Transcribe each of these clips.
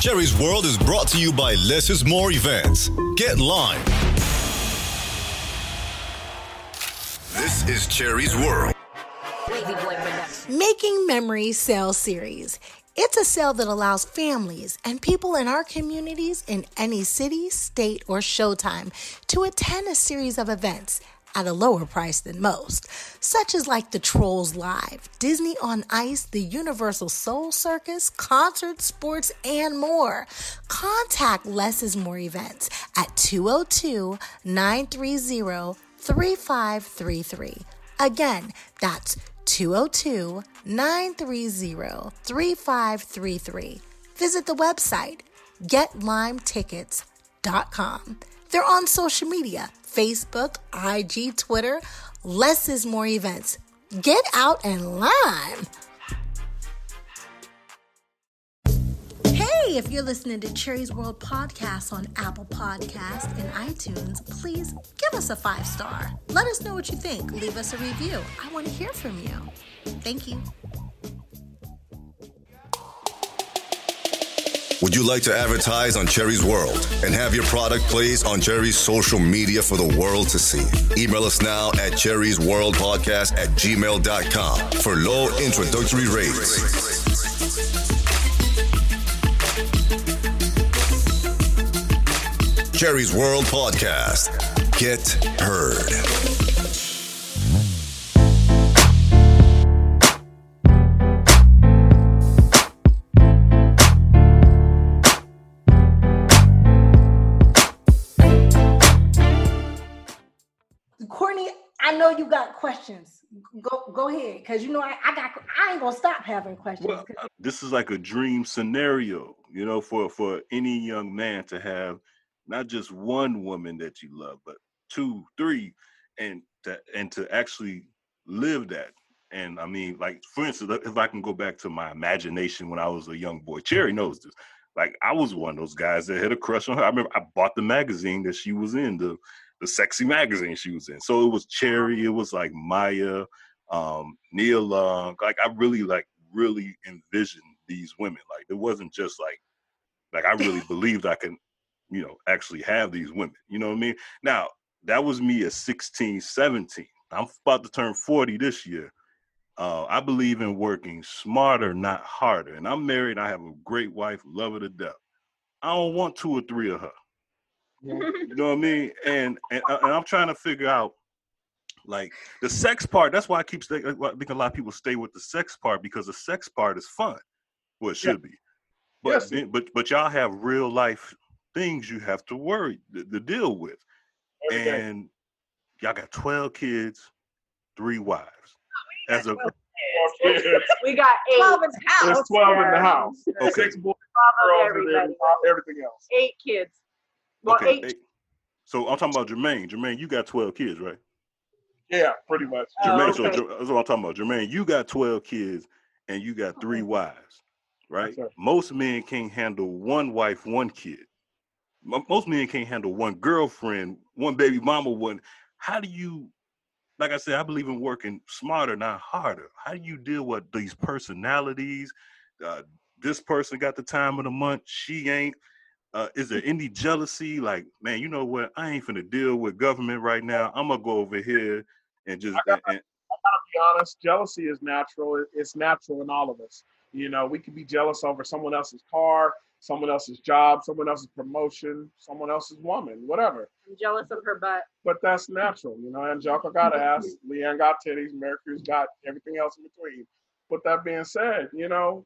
Cherie's World is brought to you by Less is More Events. Get live. This is Cherie's World. Making Memories Sale Series. It's a sale that allows families and people in our communities in any city, state, or showtime to attend a series of events at a lower price than most, such as like the Trolls Live, Disney on Ice, the Universal Soul Circus, concerts, sports, and more. Contact Less is More Events at 202 930 3533. Again, that's 202 930 3533. Visit the website getlimetickets.com. They're on social media Facebook, IG, Twitter. Less is more events. Get out and lime. Hey, if you're listening to Cherie's World Podcast on Apple Podcast and iTunes, please give us a five star. Let us know what you think. Leave us a review. I want to hear from you. Thank you. Would you like to advertise on Cherie's World and have your product placed on Cherie's social media for the world to see? Email us now at Cherie's World Podcast at gmail.com for low introductory rates. Cherie's World Podcast. Get heard. Ahead, because you know I, I got I ain't gonna stop having questions. Well, uh, this is like a dream scenario, you know, for for any young man to have not just one woman that you love, but two, three, and to and to actually live that. And I mean, like for instance, if I can go back to my imagination when I was a young boy, Cherie knows this. Like I was one of those guys that had a crush on her. I remember I bought the magazine that she was in, the the sexy magazine she was in. So it was Cherie, it was like Maya, um, Nia Long. Like I really like really envisioned these women. Like it wasn't just like like I really believed I can, you know, actually have these women. You know what I mean? Now, that was me at 16, 17. I'm about to turn 40 this year. Uh, I believe in working smarter, not harder. And I'm married. I have a great wife, love her to death. I don't want two or three of her. You know what I mean? And and, uh, and I'm trying to figure out like the sex part. That's why I keep stay, I think a lot of people stay with the sex part because the sex part is fun. Well, it should be. But Yes. then- but but y'all have real life things you have to worry to, to deal with, Every day. and y'all got 12 kids, three wives. Oh, As a We got eight. 12 in the house. There's 12 in the house. Okay. Six boys, Twelve girls, and then everything else. Eight kids. Well, okay, eight. eight. So I'm talking about Jermaine. Jermaine, you got 12 kids, right? Yeah, pretty much. Oh, Jermaine, so okay. Jer- that's what I'm talking about. Jermaine, you got 12 kids and you got three wives. right? sir. Most men can't handle one wife, one kid. Most men can't handle one girlfriend, one baby mama, one. How do you, like I said, I believe in working smarter, not harder. How do you deal with these personalities? Uh, this person got the time of the month, she ain't. Uh, is there any jealousy? Like, man, you know what? I ain't finna deal with government right now. I'm gonna go over here and just I got- and, be honest, jealousy is natural. It's natural in all of us. You know, we could be jealous over someone else's car, someone else's job, someone else's promotion, someone else's woman, whatever. I'm jealous of her butt. But that's natural. You know, Angelica got ass, Leanne got titties, Mary Cruz got everything else in between. But that being said, you know,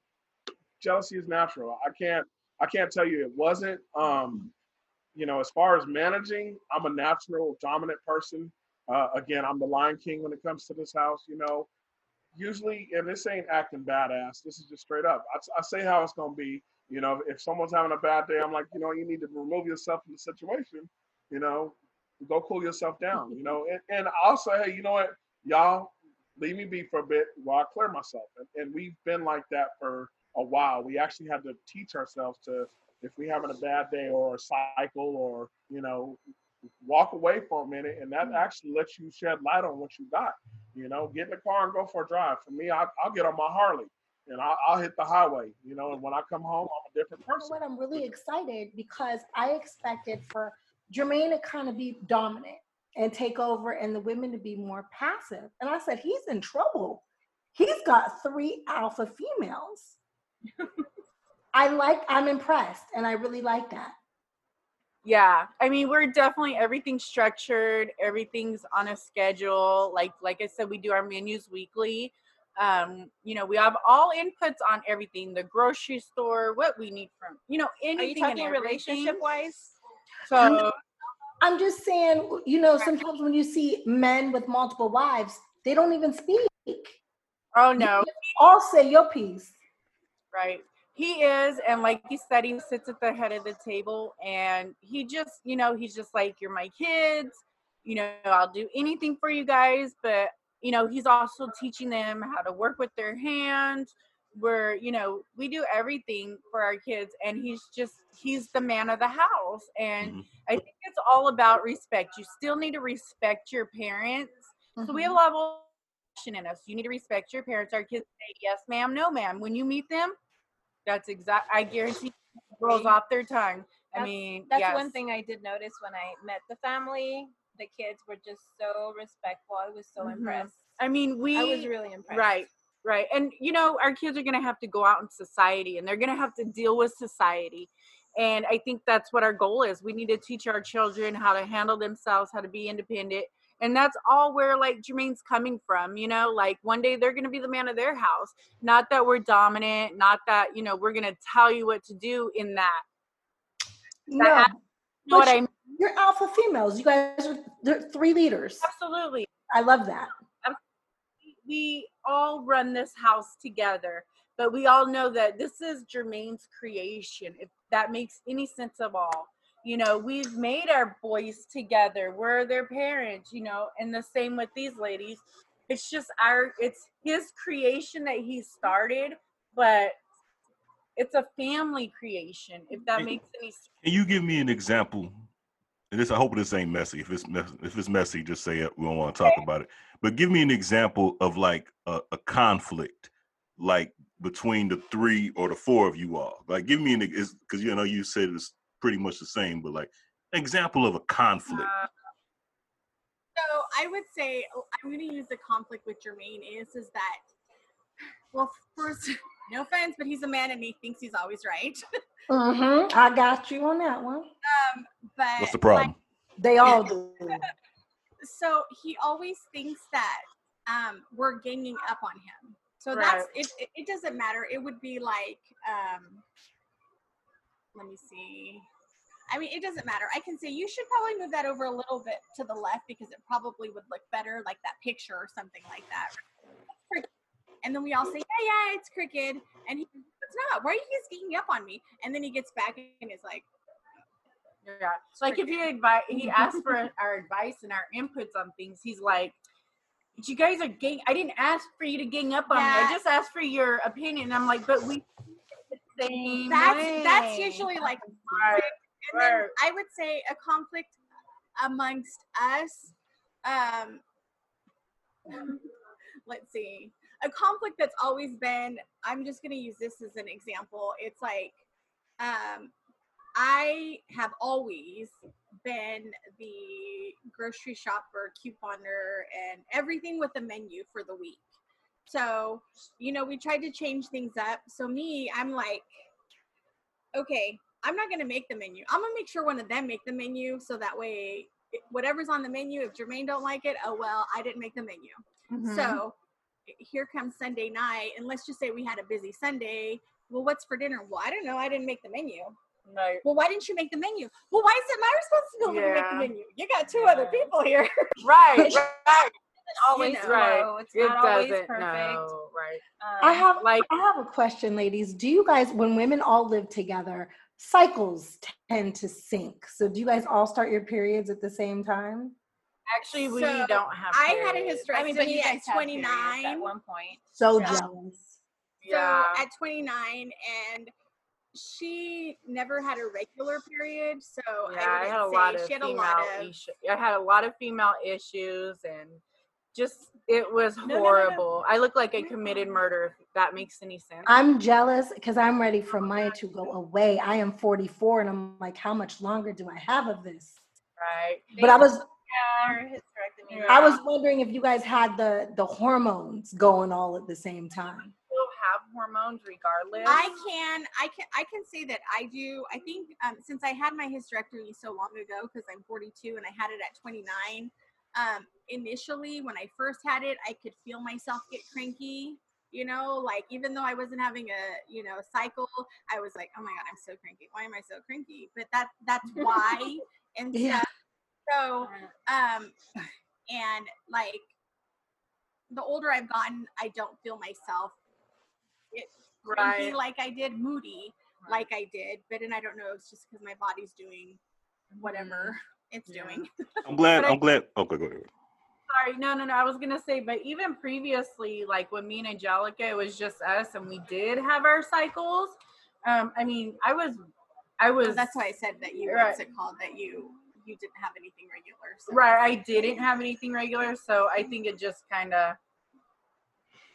jealousy is natural. I can't I can't tell you it wasn't. Um, you know, as far as managing, I'm a natural dominant person. Uh, again, I'm the Lion King when it comes to this house. You know, usually, and this ain't acting badass. This is just straight up. I, I say how it's gonna be. You know, if someone's having a bad day, I'm like, you know, you need to remove yourself from the situation. You know, go cool yourself down. You know, and, and I'll say, hey, you know what, y'all, leave me be for a bit while I clear myself. And, and we've been like that for a while. We actually had to teach ourselves to, if we're having a bad day or a cycle or you know, walk away for a minute, and that mm. actually lets you shed light on what you got. You know, get in the car and go for a drive. For me, I, I'll get on my Harley and I'll, I'll hit the highway. You know, and when I come home, I'm a different You know person. what? I'm really excited because I expected for Jermaine to kind of be dominant and take over and the women to be more passive. And I said, he's in trouble. He's got three alpha females. I like, I'm impressed and I really like that. Yeah, I mean, we're definitely everything structured, everything's on a schedule. Like like I said, we do our menus weekly. Um, you know, we have all inputs on everything, the grocery store, what we need from, you know, Are you anything talking relationship wise? So I'm just saying, you know, sometimes when you see men with multiple wives, they don't even speak. oh no, All say your piece. Right. He is, and like he said, he sits at the head of the table, and he just, you know, he's just like, "You're my kids, you know, I'll do anything for you guys." But you know, he's also teaching them how to work with their hands. Where you know, we do everything for our kids, and he's just, he's the man of the house, and Mhm. I think it's all about respect. You still need to respect your parents. So we have Mm-hmm. a level in us. You need to respect your parents. Our kids say yes, ma'am, no, ma'am. When you meet them, that's exact. I guarantee rolls off their tongue. I mean, That's yes. one thing I did notice when I met the family. The kids were just so respectful. I was so Mhm. impressed. I mean, we. I was really impressed. Right, right. And you know, our kids are going to have to go out in society and they're going to have to deal with society. And I think that's what our goal is. We need to teach our children how to handle themselves, how to be independent. And that's all where like Jermaine's coming from, you know, like one day they're going to be the man of their house. Not that we're dominant, not that, you know, we're going to tell you what to do in that. No, you know what I mean? You're alpha females. You guys are they're three leaders. Absolutely. I love that. we all run this house together, but we all know that this is Jermaine's creation, if that makes any sense at all. You know, we've made our boys together. We're their parents, you know, and the same with these ladies. It's just our, it's his creation that he started, but it's a family creation, if that And- makes any sense. Can you give me an example? And this, I hope this ain't messy. If it's mess, if it's messy, just say it. We don't want to talk about it. But give me an example of like a, a conflict, like between the three or the four of you all. Like, give me an example, because you know you said it's pretty much the same, but like an example of a conflict. Uh, So I would say oh, I'm going to use the conflict with Jermaine is is that well first no offense but he's a man and he thinks he's always right. Mm-hmm. I got you on that one. um, but What's the problem? They all do. so he always thinks that um, we're ganging up on him. So Right. that's it, it. It doesn't matter. It would be like, um, let me see. I mean, it doesn't matter. I can say you should probably move that over a little bit to the left because it probably would look better, like that picture or something like that. And then we all say, yeah, yeah, it's crooked. And he, it's not. Why are you guys ganging up on me? And then he gets back and is like, Yeah. So like if you advise, he asks for our advice and our inputs on things. He's like, "You guys are gang. I didn't ask for you to gang up on me. I just asked for your opinion." And I'm like, "But we same that's way. that's usually like. And then. I would say a conflict amongst us. Um, let's see, a conflict that's always been. I'm just going to use this as an example. It's like um, I have always been the grocery shopper, couponer, and everything with the menu for the week. So, you know, we tried to change things up. So, me, I'm like, okay, I'm not going to make the menu. I'm going to make sure one of them make the menu so that way whatever's on the menu, if Jermaine don't like it, oh well, I didn't make the menu. Mhm. So, here comes Sunday night, and let's just say we had a busy Sunday. Well, what's for dinner? Well, I don't know. I didn't make the menu. Right. Well, why didn't you make the menu? Well, why is it my responsibility to make the menu? You got two other people here. Right, right. always know. right. It's it not always doesn't. perfect. No, right. Um, I have like- I have a question, ladies. Do you guys, when women all live together, cycles tend to sync? So do you guys all start your periods at the same time? Actually, we So, don't have. I had a periods. hysterectomy I mean, but you at guys have 29. at one point. So Yeah. jealous. Yeah. So at 29, and she never had a regular period. So yeah, I, I, had a say lot of she had a female lot of. issues. I had a lot of female issues, and just it was no, no, no. horrible. I look like I committed murder. If that makes any sense. I'm jealous because I'm ready for mine to go away. I am 44 and I'm like, how much longer do I have of this? right. But I was Yeah, her hysterectomy. Yeah. I was wondering if you guys had the the hormones going all at the same time. Still have hormones regardless. I can, I can, I can say that I do. I think um, since I had my hysterectomy so long ago, because I'm 42 and I had it at 29. Um, initially, when I first had it, I could feel myself get cranky. You know, like even though I wasn't having a you know cycle, I was like, oh my god, I'm so cranky. Why am I so cranky? But that that's why and Yeah. So, um, and like the older I've gotten, I don't feel myself it cranky Right. like I did, moody like I did. But and I don't know, it's just because my body's doing whatever it's Yeah. doing. I'm glad. But I- I'm glad. Okay, go ahead. Sorry, no, no, no. I was gonna say, but even previously, like when me and Angelica, it was just us, and we did have our cycles. Um, I mean, I was, I was. So that's why I said that you Right. what's it called that you you didn't have anything regular. So Right, I didn't have anything regular, so I think it just kind of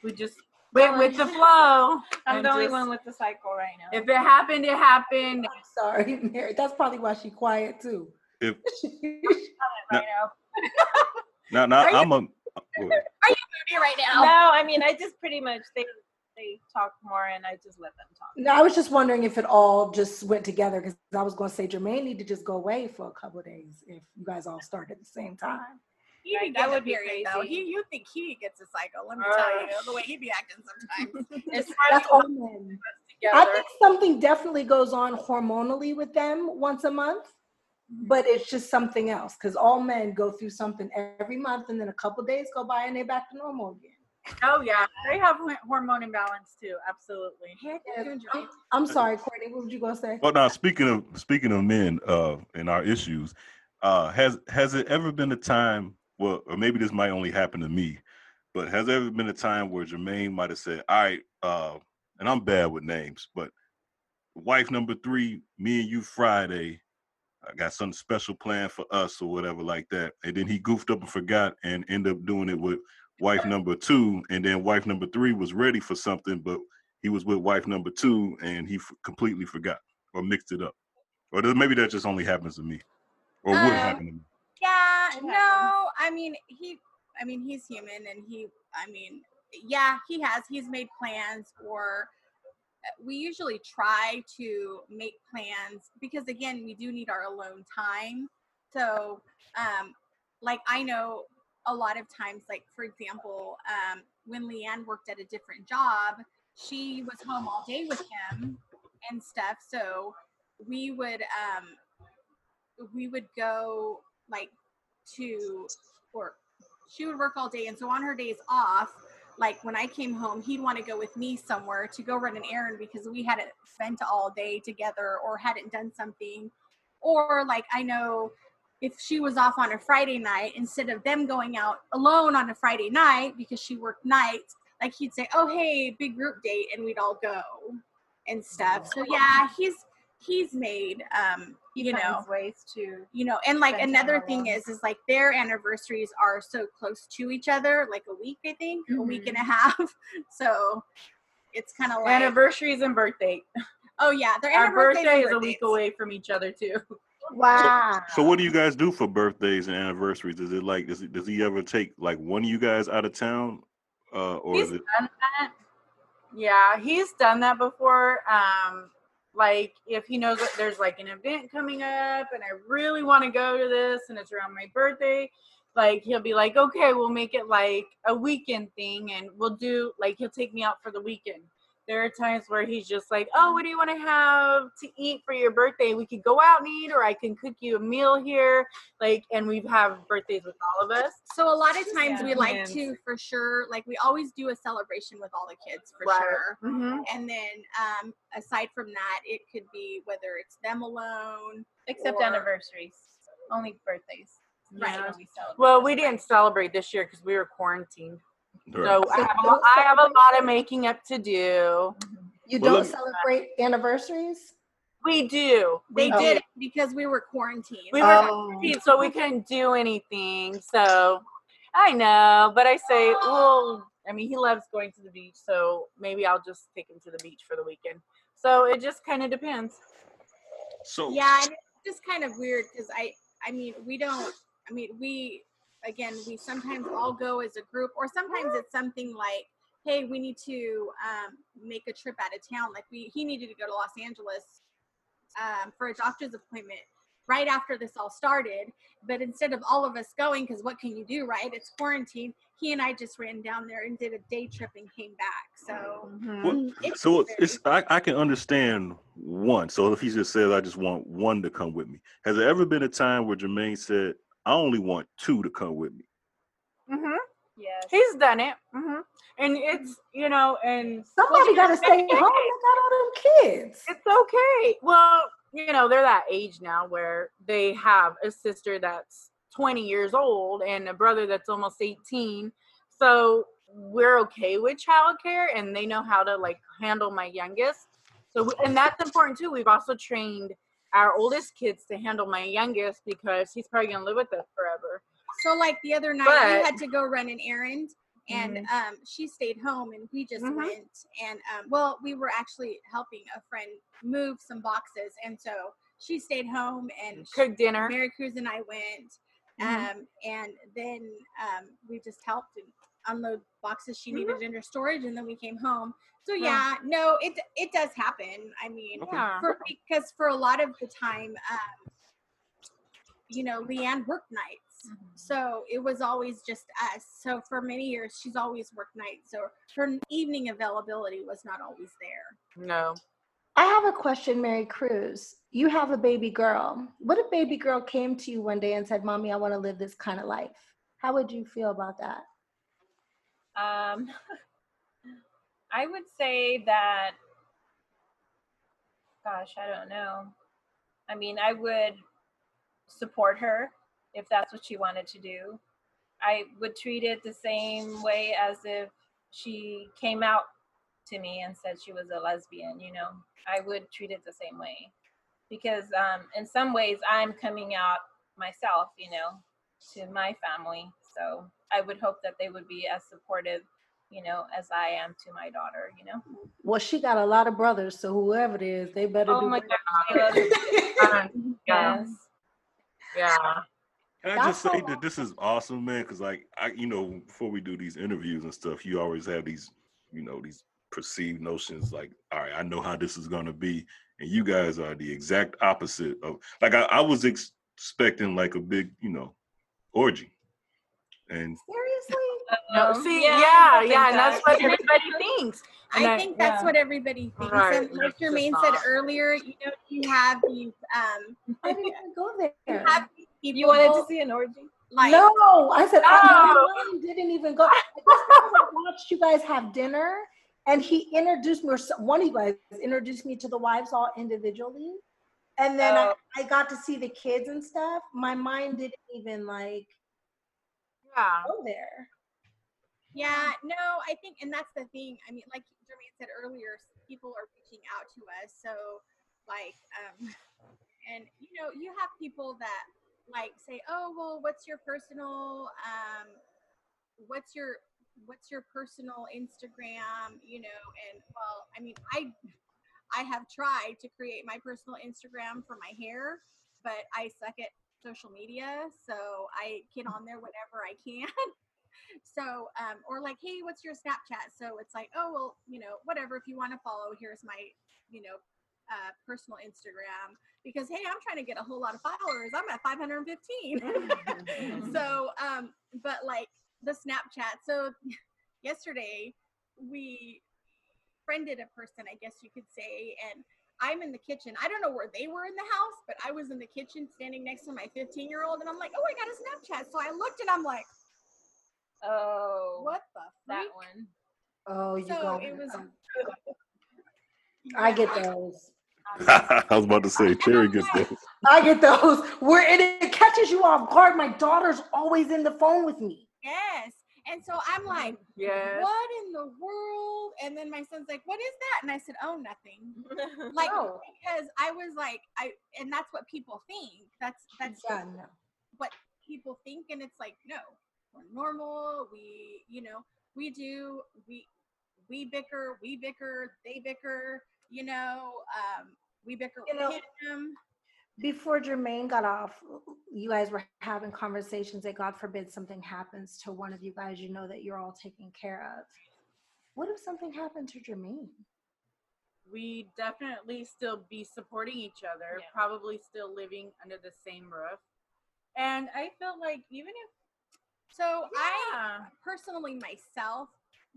we just went with the flow. I'm and the only just- one with the cycle right now. If it happened, it happened. I'm sorry, Mary. That's probably why she quiet too. If right now. now, now Are I'm a. Are you moody right now. No, I mean I just pretty much they they talk more and I just let them talk. No, I was just wondering if it all just went together because I was going to say Jermaine need to just go away for a couple of days if you guys all start at the same time. He Right, didn't that would be period though. crazy. He you think he gets a cycle? Let me Uh, tell you, the way he be acting sometimes. It's That's all men. I think something definitely goes on hormonally with them once a month, but it's just something else because all men go through something every month and then a couple days go by and they're back to normal again. Oh yeah, they have hormone imbalance too. Absolutely. Heck, Yeah. you enjoy it. I'm sorry, Courtney, what would you go say? Well, now speaking of speaking of men uh, and our issues, uh, has has it ever been a time? Well, or maybe this might only happen to me, but has there ever been a time where Jermaine might have said, "All right," uh, and I'm bad with names, but wife number three, me and you Friday, I got something special planned for us or whatever like that, and then he goofed up and forgot and ended up doing it with wife number two, and then wife number three was ready for something, but he was with wife number two and he f- completely forgot or mixed it up. Or maybe that just only happens to me, or would Um, happen to me. Yeah, no, I mean he I mean he's human and he I mean yeah, he has he's made plans or uh, we usually try to make plans because again, we do need our alone time. So, um like I know a lot of times like for example, um when Leanne worked at a different job, she was home all day with him and stuff. So, we would um we would go like to or she would work all day and so on her days off like when i came home he'd want to go with me somewhere to go run an errand because we hadn't spent all day together or hadn't done something or like i know if she was off on a friday night instead of them going out alone on a friday night because she worked nights like he'd say oh hey big group date and we'd all go and stuff. So yeah, he's he's made um He you know ways to you know and like another thing is is like their anniversaries are so close to each other like a week i think a week and a Mm-hmm. half so it's kind of like Anniversaries and birthday. oh yeah their Our birthday and is a week away from each other too. Wow. So what do you guys do for birthdays and anniversaries? Is it like does it, does he ever take like one of you guys out of town, uh, or He's is it? done that. Yeah, he's done that before. Um, like if he knows that there's like an event coming up and I really want to go to this and it's around my birthday, like he'll be like, okay, we'll make it like a weekend thing and we'll do like he'll take me out for the weekend. There are times where he's just like, oh, what do you want to have to eat for your birthday? We could go out and eat, or I can cook you a meal here. Like, and we have birthdays with all of us. so a lot of times Yeah. we like to for sure like we always do a celebration with all the kids for Right. sure Mhm. and then um aside from that it could be whether it's them alone except or- anniversaries, only birthdays. Right. Usually we Well, we didn't celebrate this year because we were quarantined. Right. So I have, a, I have a lot of making up to do. You Well, don't let me- celebrate anniversaries? We do. they We oh. did it because we were quarantined We were Oh. quarantined, so we couldn't do anything. So I know, but I say, well, I mean, he loves going to the beach, so maybe I'll just take him to the beach for the weekend. So it just kind of depends. So yeah and it's just kind of weird because i i mean we don't i mean we again we sometimes all go as a group or sometimes it's something like hey we need to um, make a trip out of town like we he needed to go to los angeles um, for a doctor's appointment right after this all started but instead of all of us going because what can you do right it's quarantine he and i just ran down there and did a day trip and came back so Well, it's so very- it's I, I can understand one. So if he just says I just want one to come with me, has there ever been a time where Jermaine said I only want two to come with me? Mm-hmm. Yes. He's done it. Mm-hmm. And it's, you know, and Somebody got to stay home. They got all them kids. It's okay. Well, you know, they're that age now where they have a sister that's 20 years old and a brother that's almost 18. So we're okay with childcare and they know how to like handle my youngest. So, and that's important too. We've also trained our oldest kids to handle my youngest because he's probably going to live with us forever. So like the other night we But- Mm-hmm. had to go run an errand and um she stayed home and we just Mhm. went and um well we were actually helping a friend move some boxes and so she stayed home and she- Cook dinner. Mary Cruz and I went Mhm. um and then um we just helped and unload boxes she Mhm. needed in her storage and then we came home. So Yeah. yeah, no, it it does happen. I mean, Yeah. for because for a lot of the time um you know, Leanne worked nights. So it was always just us. So for many years, she's always worked nights. So her evening availability was not always there. No. I have a question, Mary Cruz. You have a baby girl. What if baby girl came to you one day and said, Mommy, I want to live this kind of life? How would you feel about that? Um, I would say that, gosh, I don't know. I mean, I would support her if that's what she wanted to do. I would treat it the same way as if she came out to me and said she was a lesbian, you know. I would treat it the same way because um, in some ways I'm coming out myself, you know, to my family. So I would hope that they would be as supportive, you know, as I am to my daughter, you know. Well, she got a lot of brothers, so whoever it is, they better Oh do my better. God. Yeah. Yes. Yeah. Can I That's just say all that this is awesome, man? Because like I, you know, before we do these interviews and stuff, you always have these, you know, these perceived notions. Like, all right, I know how this is gonna be, and you guys are the exact opposite of. Like, I, I was ex- expecting like a big, you know, orgy, and Seriously? No, Um, see, yeah, yeah, yeah, and that's what everybody thinks. And I I- think that's yeah. what everybody thinks. Right, And like that's just Jermaine said earlier, you know, you have these um I didn't even go you there. have these people You wanted to see an orgy? like no, I said I, No. my didn't even go. I just because I watched you guys have dinner, and he introduced me, or one of you guys introduced me to the wives all individually, and then Oh. I, I got to see the kids and stuff. My mind didn't even like Yeah. go there. Yeah, no, I think, and that's the thing. I mean, like Jermaine said earlier, people are reaching out to us. So, like, um, and you know, you have people that like say, "Oh, well, what's your personal, um, what's your, what's your personal Instagram?" You know, and well, I mean, I, I have tried to create my personal Instagram for my hair, but I suck at social media, so I get on there whenever I can. so um, or like hey what's your snapchat? So it's like oh well you know whatever if you want to follow here's my you know uh, personal instagram. Because hey i'm trying to get a whole lot of followers i'm at 515 so um but like the snapchat so yesterday we friended a person i guess you could say and i'm in the kitchen i don't know where they were in the house but i was in the kitchen standing next to my 15 year old and i'm like oh i got a snapchat so i looked and i'm like Oh, what the that freak? one. Oh, you so got it was oh. I get those. I was about to say, Cherie gets those. I get those. Where and it catches you off guard. My daughter's always in the phone with me. Yes. And so I'm like, Yes. what in the world? And then my son's like, what is that? And I said, oh, nothing. Like, No. because I was like, I, and that's what people think. That's, that's Yeah, no. what people think. And it's like, no, we're normal. We, you know, we do, we, we bicker, we bicker, they bicker, you know, um, we bicker You with know, him. Before Jermaine got off, you guys were having conversations that God forbid something happens to one of you guys, you know that you're all taken care of. What if something happened to Jermaine? we definitely still be supporting each other, probably still living under the same roof. And I feel like even if So Yeah. I uh, personally myself,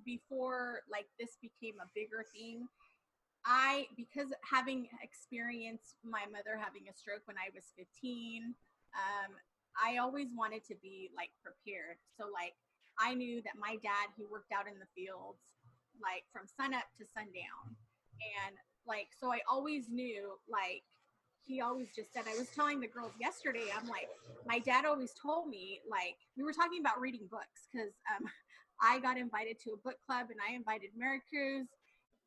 before like this became a bigger thing, I because having experienced my mother having a stroke when I was 15, um, I always wanted to be like prepared. So like I knew that my dad he worked out in the fields like from sunup to sundown. And like so I always knew like he always just said I was telling the girls yesterday, I'm like, my dad always told me, like, we were talking about reading books because um, I got invited to a book club and I invited Mary Cruz.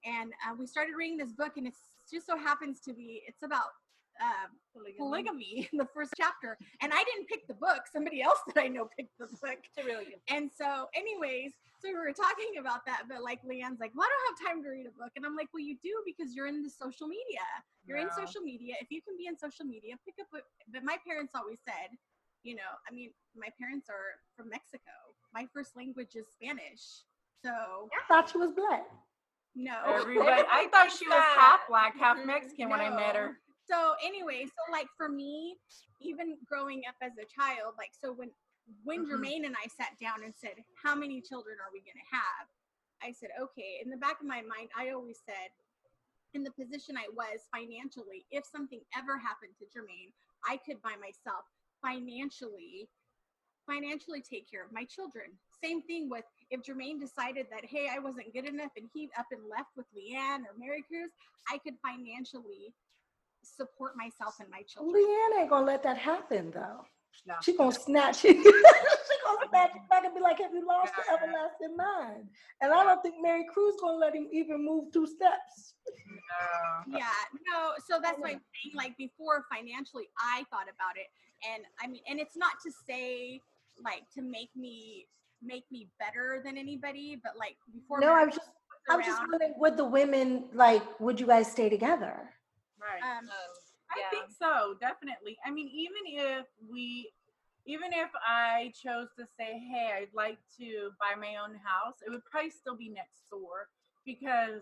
And uh, we started reading this book, and it just so happens to be, it's about um, polygamy. in the first chapter. And I didn't pick the book, somebody else that I know picked the book. Really. And so, anyways, so we were talking about that, but like Leanne's like, well, I don't have time to read a book. And I'm like, well, you do because you're in the social media. You're in social media. If you can be in social media, pick up book. But my parents always said, you know, I mean, my parents are from Mexico. My first language is Spanish. So I thought she was black. No. everybody, I thought she was half black, half Mexican when I met her. So anyway, so like for me, even growing up as a child, like so when when Mhm. Jermaine and I sat down and said, "How many children are we going to have?" I said, "Okay." In the back of my mind, I always said, in the position I was financially, if something ever happened to Jermaine, I could by myself financially financially take care of my children. Same thing with if Jermaine decided that, hey, I wasn't good enough and he up and left with Leanne or Mary Cruz, I could financially support myself and my children. Leanne ain't gonna let that happen though. No. She gonna snatch it. she gonna snatch it back and be like, "Have you lost your everlasting mind?" And I don't think Mary Cruz gonna let him even move two steps. No. Yeah, no, so that's why I'm saying like before financially I thought about it. And I mean and it's not to say like to make me make me better than anybody, but like before No, I'm just, I'm was just wondering, would the women like? Would you guys stay together? Right. um I think so, definitely. I mean, even if we, even if I chose to say, hey, I'd like to buy my own house, it would probably still be next door because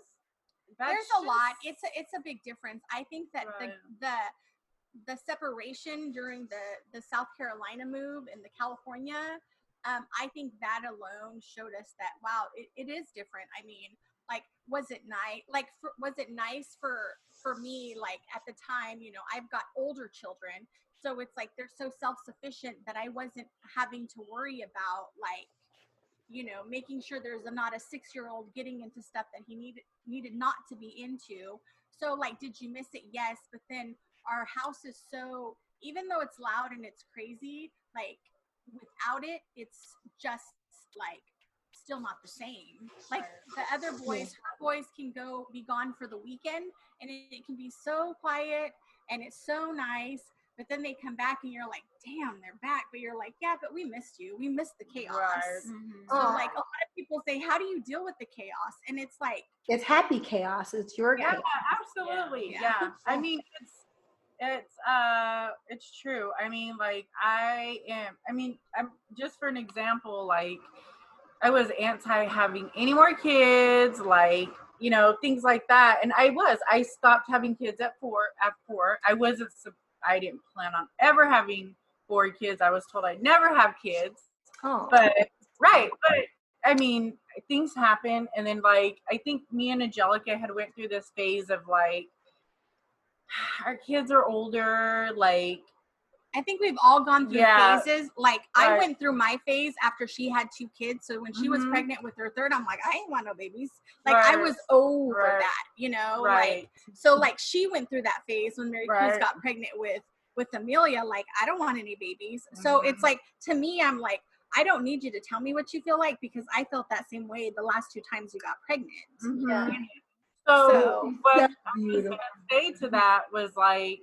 that's there's a lot it's a it's a big difference i think that Right. the the the separation during the the south carolina move and the california um, i think that alone showed us that wow it, it is different. I mean like was it nice like for, was it nice for for me like at the time you know i've got older children so it's like they're so self-sufficient that i wasn't having to worry about like you know making sure there's a, not a six year old getting into stuff that he needed needed not to be into. So like did you miss it? Yes but then our house is so even though it's loud and it's crazy like without it it's just like still not the same. Like the other boys, her boys can go be gone for the weekend and it, it can be so quiet and it's so nice. But then they come back and you're like, damn, they're back. But you're like, yeah, but we missed you. We missed the chaos. Right. Mm-hmm. So like a lot of people say, how do you deal with the chaos? And it's like, It's happy chaos. It's your Yeah, chaos. absolutely. Yeah. Yeah. I mean, it's it's uh it's true. I mean, like I am I mean, I'm just for an example, like I was anti having any more kids, like, you know, things like that. And I was. I stopped having kids at 4 at 4. I wasn't I didn't plan on ever having four kids. I was told I'd never have kids. Oh. But right, but I mean, things happen, and then like I think me and Angelica had went through this phase of like our kids are older, like I think we've all gone through Yeah. phases. Like I Right. went through my phase after she had two kids. So when she was Mhm. pregnant with her third, I'm like, I ain't want no babies. Like I was over Right. that, you know. Right. Like so, like she went through that phase when Mary Cruz Right. got pregnant with with Amelia. Like I don't want any babies. So Mhm. it's like to me, I'm like. I don't need you to tell me what you feel like because I felt that same way the last two times you got pregnant. Mhm. You know? So, So- what I was gonna say to that was like,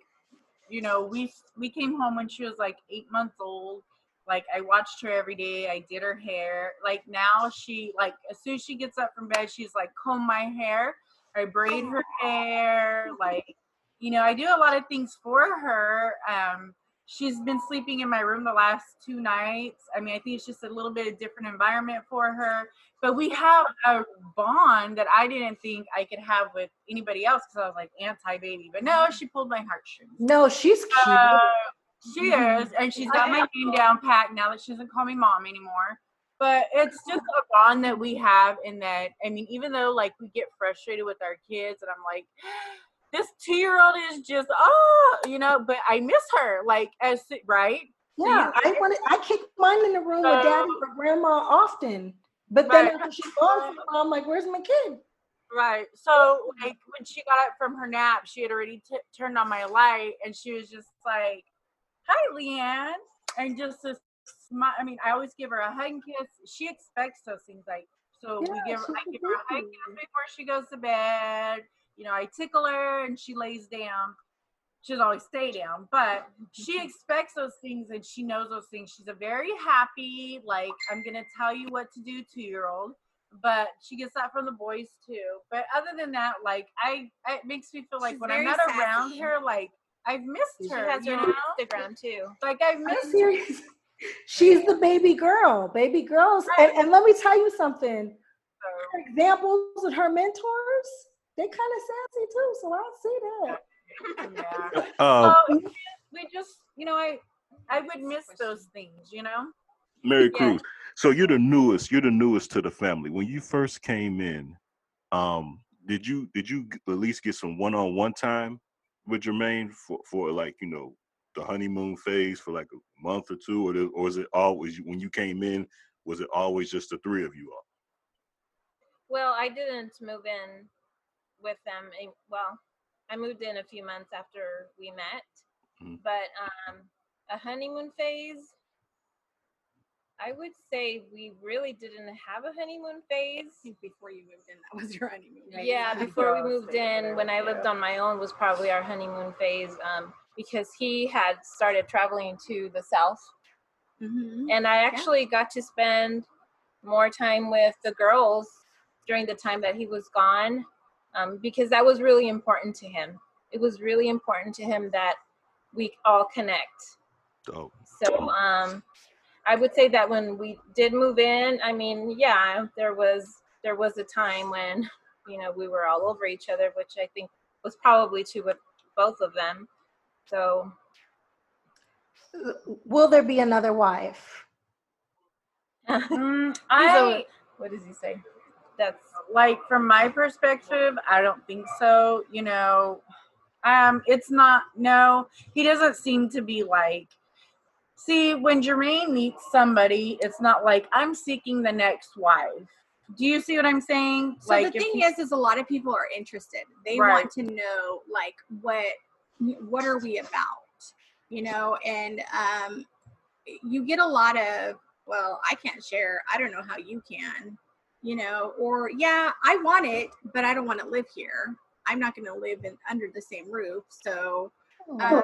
you know, we we came home when she was like eight months old. Like I watched her every day. I did her hair. Like now she like as soon as she gets up from bed, she's like comb my hair. I braid her hair. Like, you know, I do a lot of things for her. Um, she's been sleeping in my room the last two nights. I mean, I think it's just a little bit of different environment for her. But we have a bond that I didn't think I could have with anybody else because I was like anti baby. But no, she pulled my heartstrings. No, she's cute. Uh, she is, and she's got my name down pat now that she doesn't call me mom anymore. But it's just a bond that we have in that. I mean, even though like we get frustrated with our kids, and I'm like, this two year old is just oh, you know. But I miss her, like as right. So yeah, I get- want I kick mine in the room with daddy So- or grandma often. But then Right. after she's gone I'm like, where's my kid? Right. So like when she got up from her nap, she had already t- turned on my light, and she was just like, "Hi, Leanne," and just a smile. I mean, I always give her a hug and kiss. She expects those things. Like so, we give she's I give her a hug and kiss before she goes to bed. You know, I tickle her, and she lays down. She doesn't always stay down, but she mm-hmm. expects those things and she knows those things. She's a very happy, like, I'm gonna tell you what to do two year old, but she gets that from the boys too. But other than that, like, I, it makes me feel like She's when I'm very not around her, like, I've missed She her. has you her know? Instagram too. Like, I've missed her. She's the baby girl. Baby girls. And, and let me tell you something. Her examples and her mentors, they kind of sassy too. So I see that. Yeah. Uh, So, we just, you know, I, I would miss those things, you know? Mary Yeah. Cruz. So you're the newest. You're the newest to the family. When you first came in, um, did you did you at least get some one on one time with Jermaine for for like you know the honeymoon phase for like a month or two, or the, or is it always when you came in? Was it always just the three of you all? Well, I didn't move in with them. eh, Well, I moved in a few months after we met, Mhm. but um, a honeymoon phase. I would say we really didn't have a honeymoon phase. Before you moved in, that was your honeymoon. phase. Yeah, before we moved in, when I lived on my own, was probably our honeymoon phase um, because he had started traveling to the south, Mhm. and I actually got to spend more time with the girls during the time that he was gone um, because that was really important to him. It was really important to him that we all connect. Oh, So um, I would say that when we did move in, I mean, yeah, there was there was a time when you know we were all over each other, which I think was probably true with both of them. So Will there be another wife? Mm, I, a- what does he say? That's like from my perspective i don't think so you know um it's not no he doesn't seem to be like see when jermaine meets somebody it's not like i'm seeking the next wife do you see what i'm saying So like the thing he- is, is a lot of people are interested. They Right. want to know like what what are we about, you know? And um, you get a lot of well, I can't share. I don't know how you can, you know, or yeah, I want it, but I don't want to live here. I'm not going to live in under the same roof. So, um,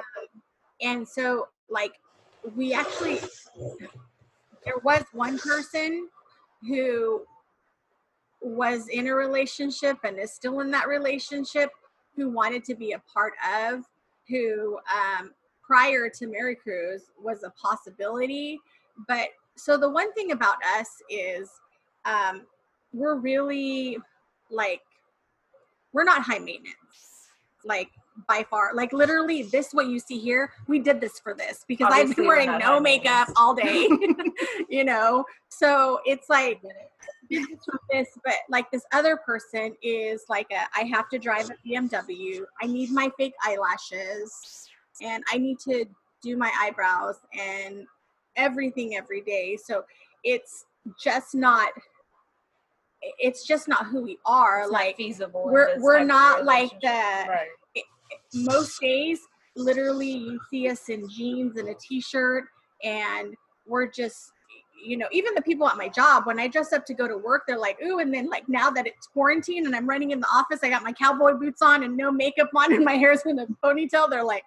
and so like we actually there was one person who was in a relationship and is still in that relationship who wanted to be a part of who um, prior to mary cruz was a possibility but so the one thing about us is um, we're really like we're not high maintenance like by far. Like literally this what you see here we did this for this because i've been wearing no makeup all day you know? So it's like this this but like this other person is like a i have to drive a bmw i need my fake eyelashes and i need to do my eyebrows and everything every day. So it's just not it's just not who we are It's not like feasible we're we're not like the relationship. it- most days literally you see us in jeans and a t-shirt and we're just you know even the people at my job when i dress up to go to work they're like ooh and then like now that it's quarantine and i'm running in the office i got my cowboy boots on and no makeup on and my hair's in a ponytail they're like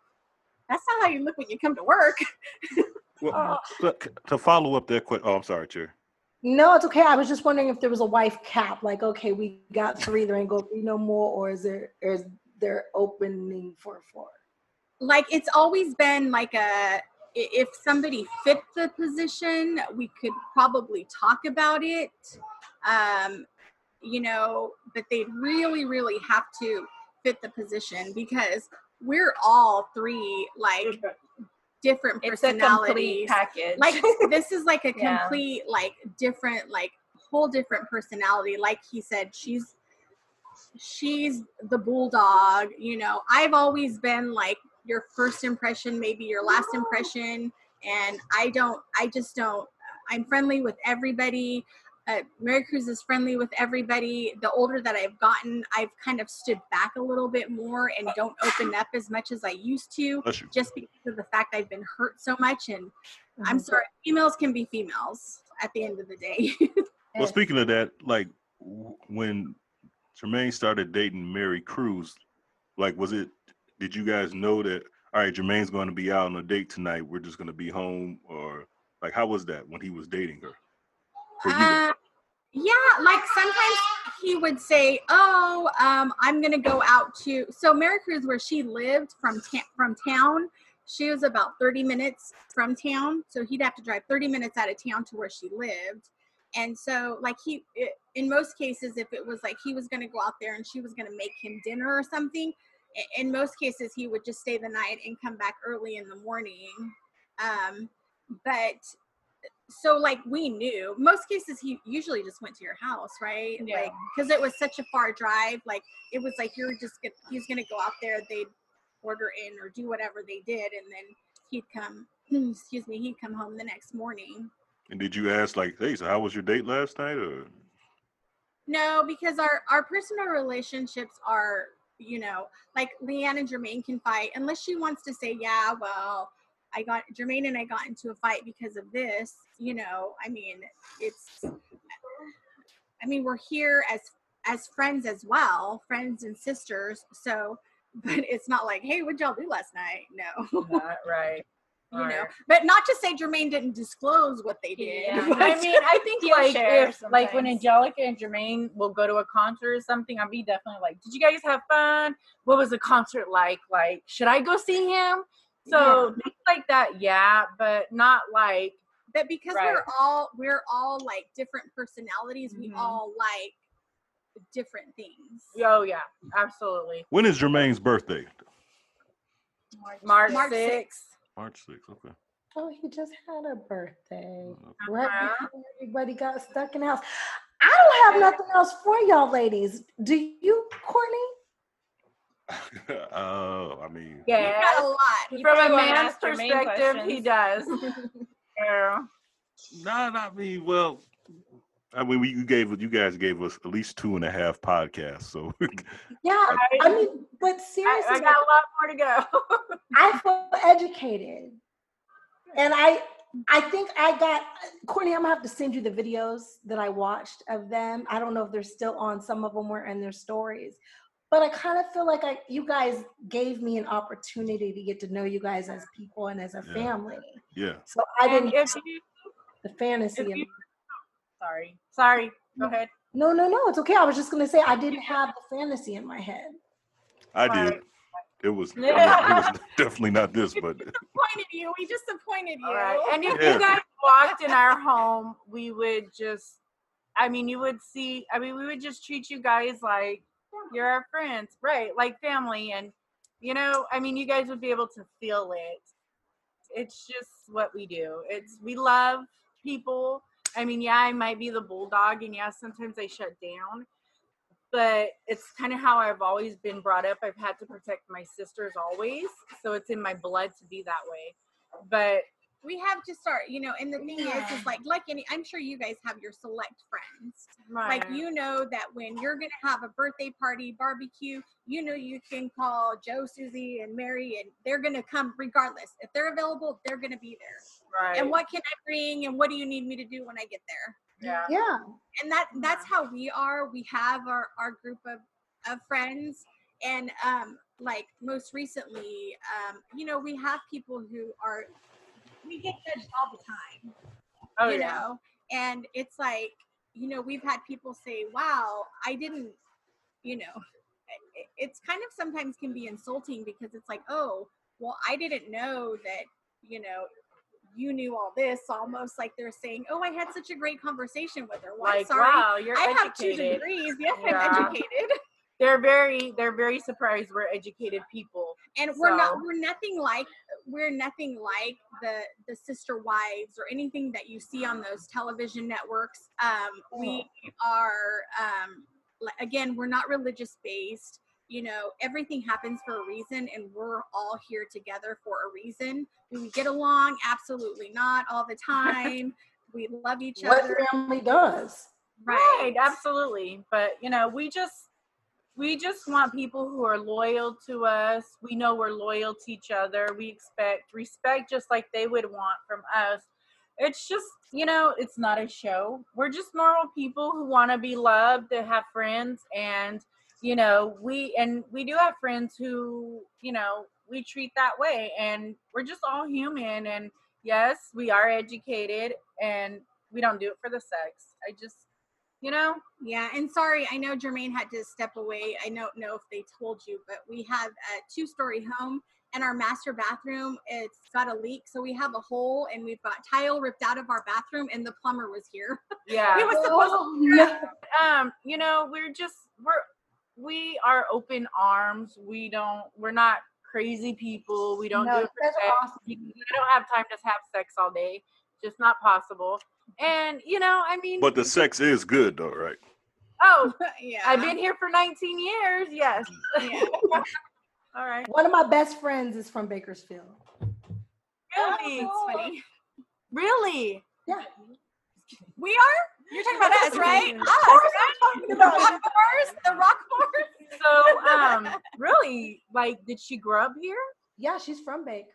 that's not how you look when you come to work Well, oh. to, to follow up that quick. oh, I'm sorry, Chair. No, it's okay. I was just wondering if there was a wife cap. Like, okay, we got three, there ain't gonna be no more, or is there is there opening for four? like it's always been like a if somebody fit the position we could probably talk about it um you know but they'd really really have to fit the position because we're all three like different It's a complete personalities package. like this is like a Yeah. complete like different like whole different personality like he said she's she's the bulldog you know i've always been like your first impression maybe your last impression and i don't i just don't i'm friendly with everybody uh, mary cruz is friendly with everybody the older that i've gotten i've kind of stood back a little bit more and don't open up as much as i used to just because of the fact i've been hurt so much and i'm Mhm. sorry females can be females at the end of the day Well, speaking of that, like when Jermaine started dating Mary Cruz, like was it? Did you guys know that? All right, Jermaine's going to be out on a date tonight. We're just going to be home, or like how was that when he was dating her? For you, Uh, yeah, like sometimes he would say, "Oh, um, I'm gonna go out to." So Mary Cruz, where she lived from ta- from town, she was about 30 minutes from town. So he'd have to drive 30 minutes out of town to where she lived. And so, like he, it, in most cases, if it was like he was gonna go out there and she was gonna make him dinner or something, in most cases he would just stay the night and come back early in the morning. Um, but so like we knew most cases he usually just went to your house right Yeah. like because it was such a far drive like it was like you're just gonna, he's gonna go out there they'd order in or do whatever they did and then he'd come excuse me he'd come home the next morning and did you ask like, hey, so how was your date last night? Or no because our our personal relationships are you know like leanne and jermaine can fight unless she wants to say yeah well i got jermaine and i got into a fight because of this you know i mean it's i mean we're here as as friends as well friends and sisters so but it's not like hey what'd y'all do last night no Not right. you know Right. but not to say jermaine didn't disclose what they did Yeah. I mean, I think like if like when. Angelica and Jermaine will go to a concert or something, I'll be definitely like, "Did you guys have fun? What was the concert like? Like, should I go see him?" So things like that, yeah, but not like but because Right. we're all we're all like different personalities we Mhm. all like different things oh yeah, absolutely. when is Jermaine's birthday? March March sixth. March 6th. Okay. Oh, he just had a birthday. Uh-huh. Right before everybody got stuck in the house. I don't have nothing else for y'all ladies. Do you, Courtney? Oh, I mean, Yeah, got a lot You from a man's perspective, he questions. does. yeah. no, not me. Well, I mean, we you gave you guys gave us at least two and a half podcasts, so Yeah, I mean, but I, seriously, I got a lot more to go. I feel educated. And I I think I got Courtney. I'm gonna have to send you the videos that I watched of them. I don't know if they're still on. Some of them were in their stories, but I kind of feel like I, you guys gave me an opportunity to get to know you guys as people and as a Yeah. family. Yeah. So I didn't if you- the fantasy. you- sorry, sorry. Go ahead. no, no, no. It's okay. I was just gonna say I didn't have the fantasy in my head. I did. It was, I mean, it was definitely not this, but Disappointed you. We disappointed you. All right. And if Yeah. you guys walked in our home, we would just, I mean, you would see, I mean, we would just treat you guys like you're our friends, right? Like family. And, you know, I mean, you guys would be able to feel it. It's just what we do. It's, we love people. I mean, yeah, I might be the bulldog, and yeah, sometimes I shut down, but it's kind of how I've always been brought up. I've had to protect my sisters always, so it's in my blood to be that way. But we have to start, you know, and the thing is, is like, like any, I'm sure you guys have your select friends. Like, you know that when you're going to have a birthday party, barbecue, you know, you can call Joe, Susie, and Mary, and they're going to come regardless. If they're available, they're going to be there. Right. And what can I bring? And what do you need me to do when I get there? Yeah. Yeah. and that that's how we are we have our our group of of friends and um like most recently um you know we have people who are we get judged all the time Oh, you yeah. know and it's like you know we've had people say wow i didn't you know it- it's kind of sometimes can be insulting because it's like oh well i didn't know that you know you knew all this almost like they're saying oh i had such a great conversation with her I'm Like, sorry wow, you're i have two educated. degrees yes Yeah. i'm educated They're very, they're very surprised we're educated people. and we're not we're nothing like we're nothing like the the sister wives or anything that you see on those television networks um we are um again we're not religious based you know everything happens for a reason and we're all here together for a reason do we get along absolutely not all the time we love each other. What other family does? Right, absolutely. But you know, we just we just want people who are loyal to us. We know we're loyal to each other. We expect respect just like they would want from us. It's just, you know, it's not a show. We're just normal people who want to be loved, to have friends and you know, we and we do have friends who, you know, we treat that way and we're just all human and yes, we are educated and we don't do it for the sex. I just you know Yeah, and sorry, I know Jermaine had to step away. I don't know if they told you, but we have a two-story home, and our master bathroom it's got a leak, so we have a hole, and we've got tile ripped out of our bathroom, and the plumber was here. yeah he was supposed to. um you know we're just we're we are open arms we don't we're not crazy people we don't No, do it for sex awesome. we don't have time to have sex all day just not possible and you know i mean but the sex is good though, right? oh yeah i've been here for 19 years yes Yeah. all right One of my best friends is from Bakersfield. really That's funny. really Yeah. We are. You're talking about us, right? Of Us, course right? I'm talking The about you. Roquemores. The Roquemores. so um really like did she grow up here Yeah, she's from Bake.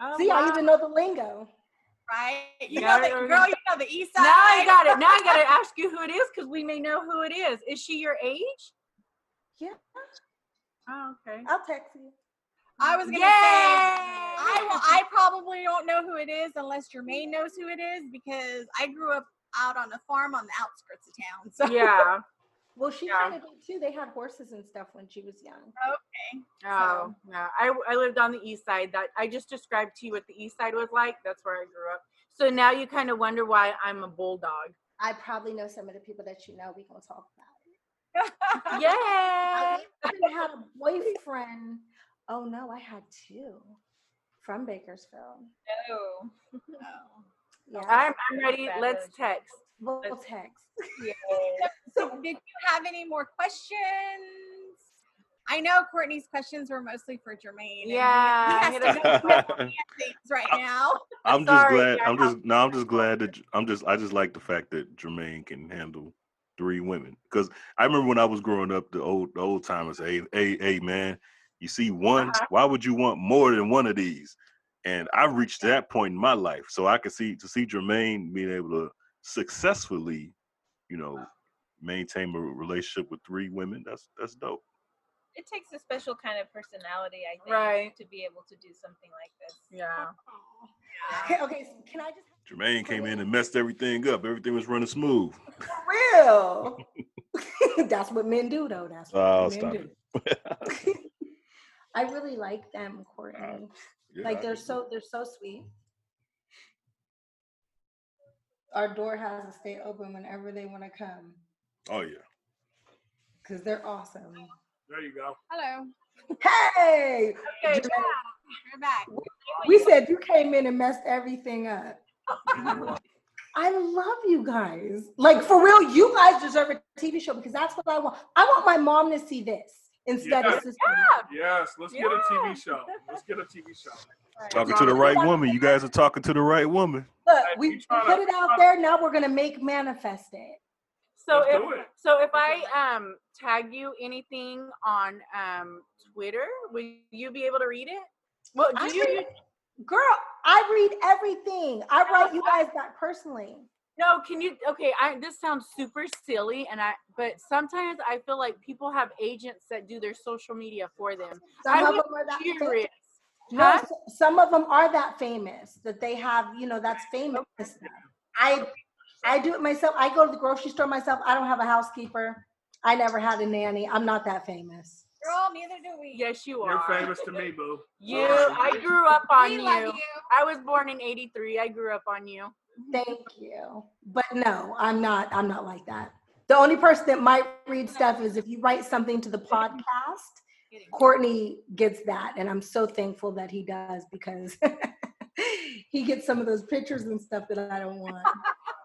oh, See, I even know the lingo. Right. You Yeah, know the girl. You know the East Side. Now I got it. Now I got to ask you who it is because we may know who it is. Is she your age? Yeah, Oh, okay. I'll text you. I was gonna Yay! say I will, I probably don't know who it is unless Jermaine knows who it is because I grew up out on a farm on the outskirts of town. So Yeah. Well, she Yeah. kind of did too. They had horses and stuff when she was young. okay. Oh, yeah. I, I lived on the east side. That I just described to you what the east side was like. That's where I grew up. So now you kind of wonder why I'm a bulldog. I probably know some of the people that you know. We gonna talk about it. Yeah. I even had a boyfriend. Oh no, I had two from Bakersfield. Oh. No. Yeah, I'm, I'm ready. Let's text. We'll text. So did you have any more questions? I know Courtney's questions were mostly for Jermaine. Yeah, He, hit has to us know up. what things right now. I'm just Sorry, glad. I'm just no. I'm just glad that I'm just. I just like the fact that Jermaine can handle three women. Because I remember when I was growing up, the old the old timers, hey, hey, hey, man, you see one. Uh-huh. Why would you want more than one of these? and I reached that point in my life, so I could see to see Jermaine being able to successfully, you know, maintain a relationship with three women. That's that's dope. It takes a special kind of personality, I think, Right. to be able to do something like this. Yeah. Okay, okay, so can I just Jermaine came in and messed everything up. Everything was running smooth. for real? That's what men do, though. That's what Oh, men stop do. it. I really like them, Courtney. Uh, yeah, like they're so they're so sweet. Our door has to stay open whenever they want to come Oh yeah. because they're awesome. There you go. Hello. Hey, Okay, Jermaine, We're back. we said you came in and messed everything up. I love you guys. Like for real, you guys deserve a TV show because that's what I want. I want my mom to see this instead Yeah. of sister. Yes, let's get a TV show. Let's get a TV show. Talking to the right woman. You guys are talking to the right woman. Look, we we put it out there. Now we're gonna make manifest it. So Let's if so if I um tag you anything on um Twitter, will you be able to read it? Well, do I you? read- Girl, I read everything. I write you guys back personally. No, can you? Okay, I this sounds super silly, and I but sometimes I feel like people have agents that do their social media for them. Some I of was them are that famous. curious. No, Huh? some of them are that famous that they have, you know, that's famous. I I do it myself. I go to the grocery store myself. I don't have a housekeeper. I never had a nanny. I'm not that famous. Girl, neither do we. Yes, you are. You're are. famous to me, boo. You, I grew up on We you. love you. I was born in '83. I grew up on you. Thank you. But no, I'm not I'm not like that. The only person that might read stuff is if you write something to the podcast. Courtney gets that, and I'm so thankful that he does because he gets some of those pictures and stuff that I don't want.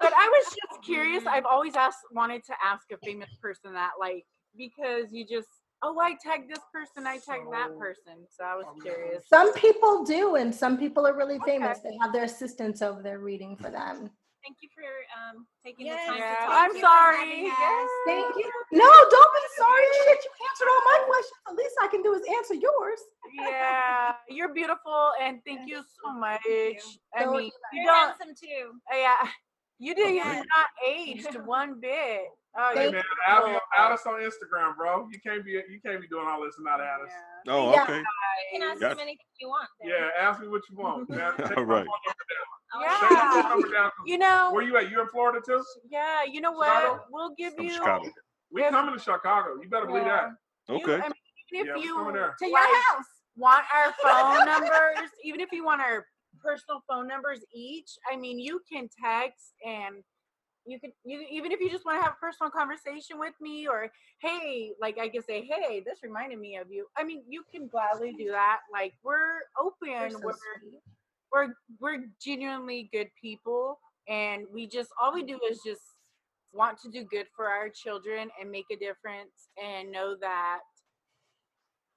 But I was just curious. I've always asked, wanted to ask a famous person that, like, because you just, oh, I tagged this person, I tagged that person. So I was curious. Some people do, and some people are really famous. They have their assistants over there reading for them. Thank you for um, taking Yes, the time Yeah, to talk. I'm to sorry. Yes. Thank you. No, don't be sorry. Shit, you answered all my questions. The least I can do is answer yours. Yeah, you're beautiful, and thank you so much. I So mean, you You're don't, handsome too. yeah, you did. You're Yes. not aged one bit. Oh, Hey you're man, add, me, add us on Instagram, bro. You can't be you can't be doing all this and not add us. Oh, Yeah. okay. You can ask Gotcha. as many you want. then. Yeah, ask me what you want. Man. Take All right. phone number down. Oh, I'll Yeah. Take my share. phone number down. You know, Where you at? You in Florida too? yeah, you know what? Chicago? We'll give you. Chicago. We If- coming to Chicago. You better believe Yeah. that. you- Okay. I mean, even Yeah, if we you coming there. To your like, house. want our phone numbers, even if you want our personal phone numbers each, I mean, you can text and you can you even if you just want to have a personal conversation with me or hey, like I can say, hey, this reminded me of you. I mean, you can gladly do that. Like we're open. So we're we're we're genuinely good people and we just all we do is just want to do good for our children and make a difference and know that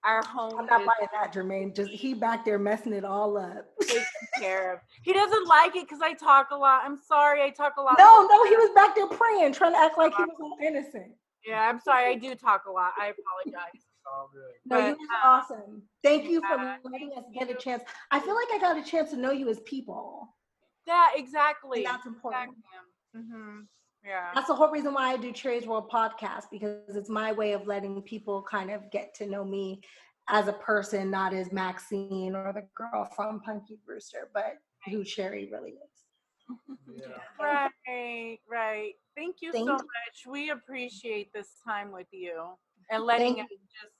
our home I'm not is buying that, Jermaine. Just he back there messing it all up. taken care of. He doesn't like it because I talk a lot. I'm sorry, I talk a lot. No, no, he was back there praying, trying to act like he was all innocent. Yeah, I'm sorry. I do talk a lot. I apologize. All good. No, But, you was awesome. Thank you for yeah, letting us get a chance. I feel like I got a chance to know you as people. Yeah, exactly. And that's important. hmm Yeah. That's the whole reason why I do Cherie's World podcast because it's my way of letting people kind of get to know me as a person, not as Maxine or the girl from Punky Brewster, but who Cherry really is. Yeah. Right, right. Thank you Thank so you. much. We appreciate this time with you and letting Thank us just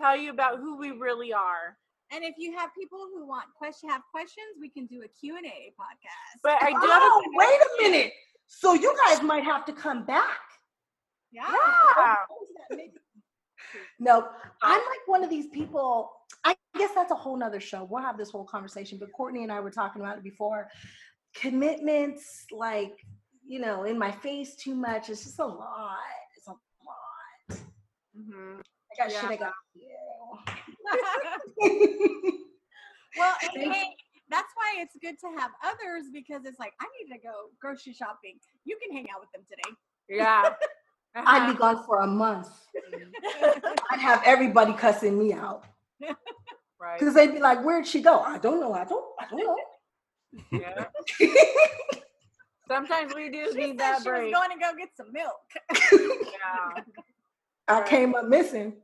tell you about who we really are. And if you have people who want question have questions, we can do a Q&A podcast. But I do have Oh, a wait a minute. So you guys might have to come back. yeah. Yeah. No, I'm like one of these people. I guess that's a whole nother show. We'll have this whole conversation. But Courtney and I were talking about it before. Commitments, like, you know, in my face too much. It's just a lot. It's a lot. Mhm. I got Yeah. shit I got to do. well, and hey, that's why it's good to have others because it's like I need to go grocery shopping. You can hang out with them today. Yeah. I'd be uh-huh. gone for a month. I'd have everybody cussing me out. Right. Because they'd be like, "Where'd she go? I don't know. I don't. I don't know." Yeah. Sometimes we do She need that she break. was going to go get some milk. yeah. I came up missing.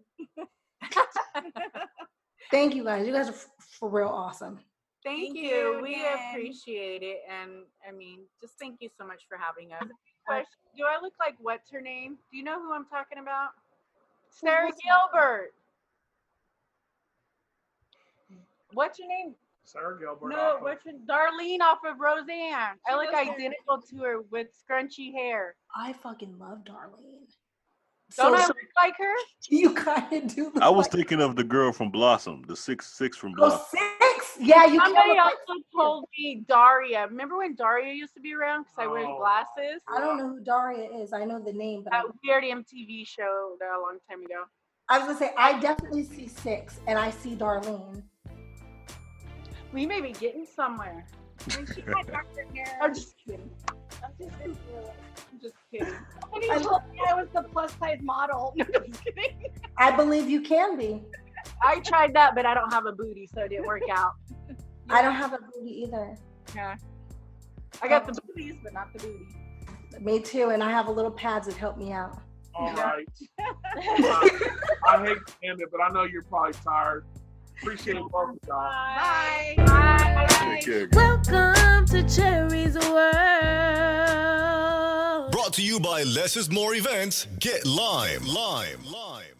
Thank you guys. You guys are f- for real awesome. Thank, Thank you. you We appreciate it. And I mean, just thank you so much for having us. Question Do I look like what's her name? Do you know who I'm talking about? Sara Gilbert. What's your name? Sara Gilbert. No, what's your Darlene off of Roseanne. I look looks like- identical to her with scrunchy hair. I fucking love Darlene. Don't So- I so look like her? you kind of do. Look I was like- thinking of the girl from Blossom, the six six from Oh, Blossom. Six? Yeah, you Somebody look like also told me Daria. Remember when Daria used to be around because I wear Oh. glasses? I don't know who Daria is. I know the name, but That weird MTV show that a long time ago. I was gonna say I definitely see six, and I see Darlene. We may be getting somewhere. When she had darker hair. I'm just kidding. I'm just kidding. I'm just kidding. Somebody told me I was the plus size model. No, I'm just kidding. I believe you can be. I tried that, but I don't have a booty, so it didn't work out. I don't have a booty either. Yeah. I got the oh. booties, but not the booty. Me too, and I have a little pads that help me out. All right. I, I hate to end it, but I know you're probably tired. Appreciate both of y'all. Bye. Take care. Welcome to Cherie's World. Brought to you by Less is More Events. Get Lime. Lime. Lime.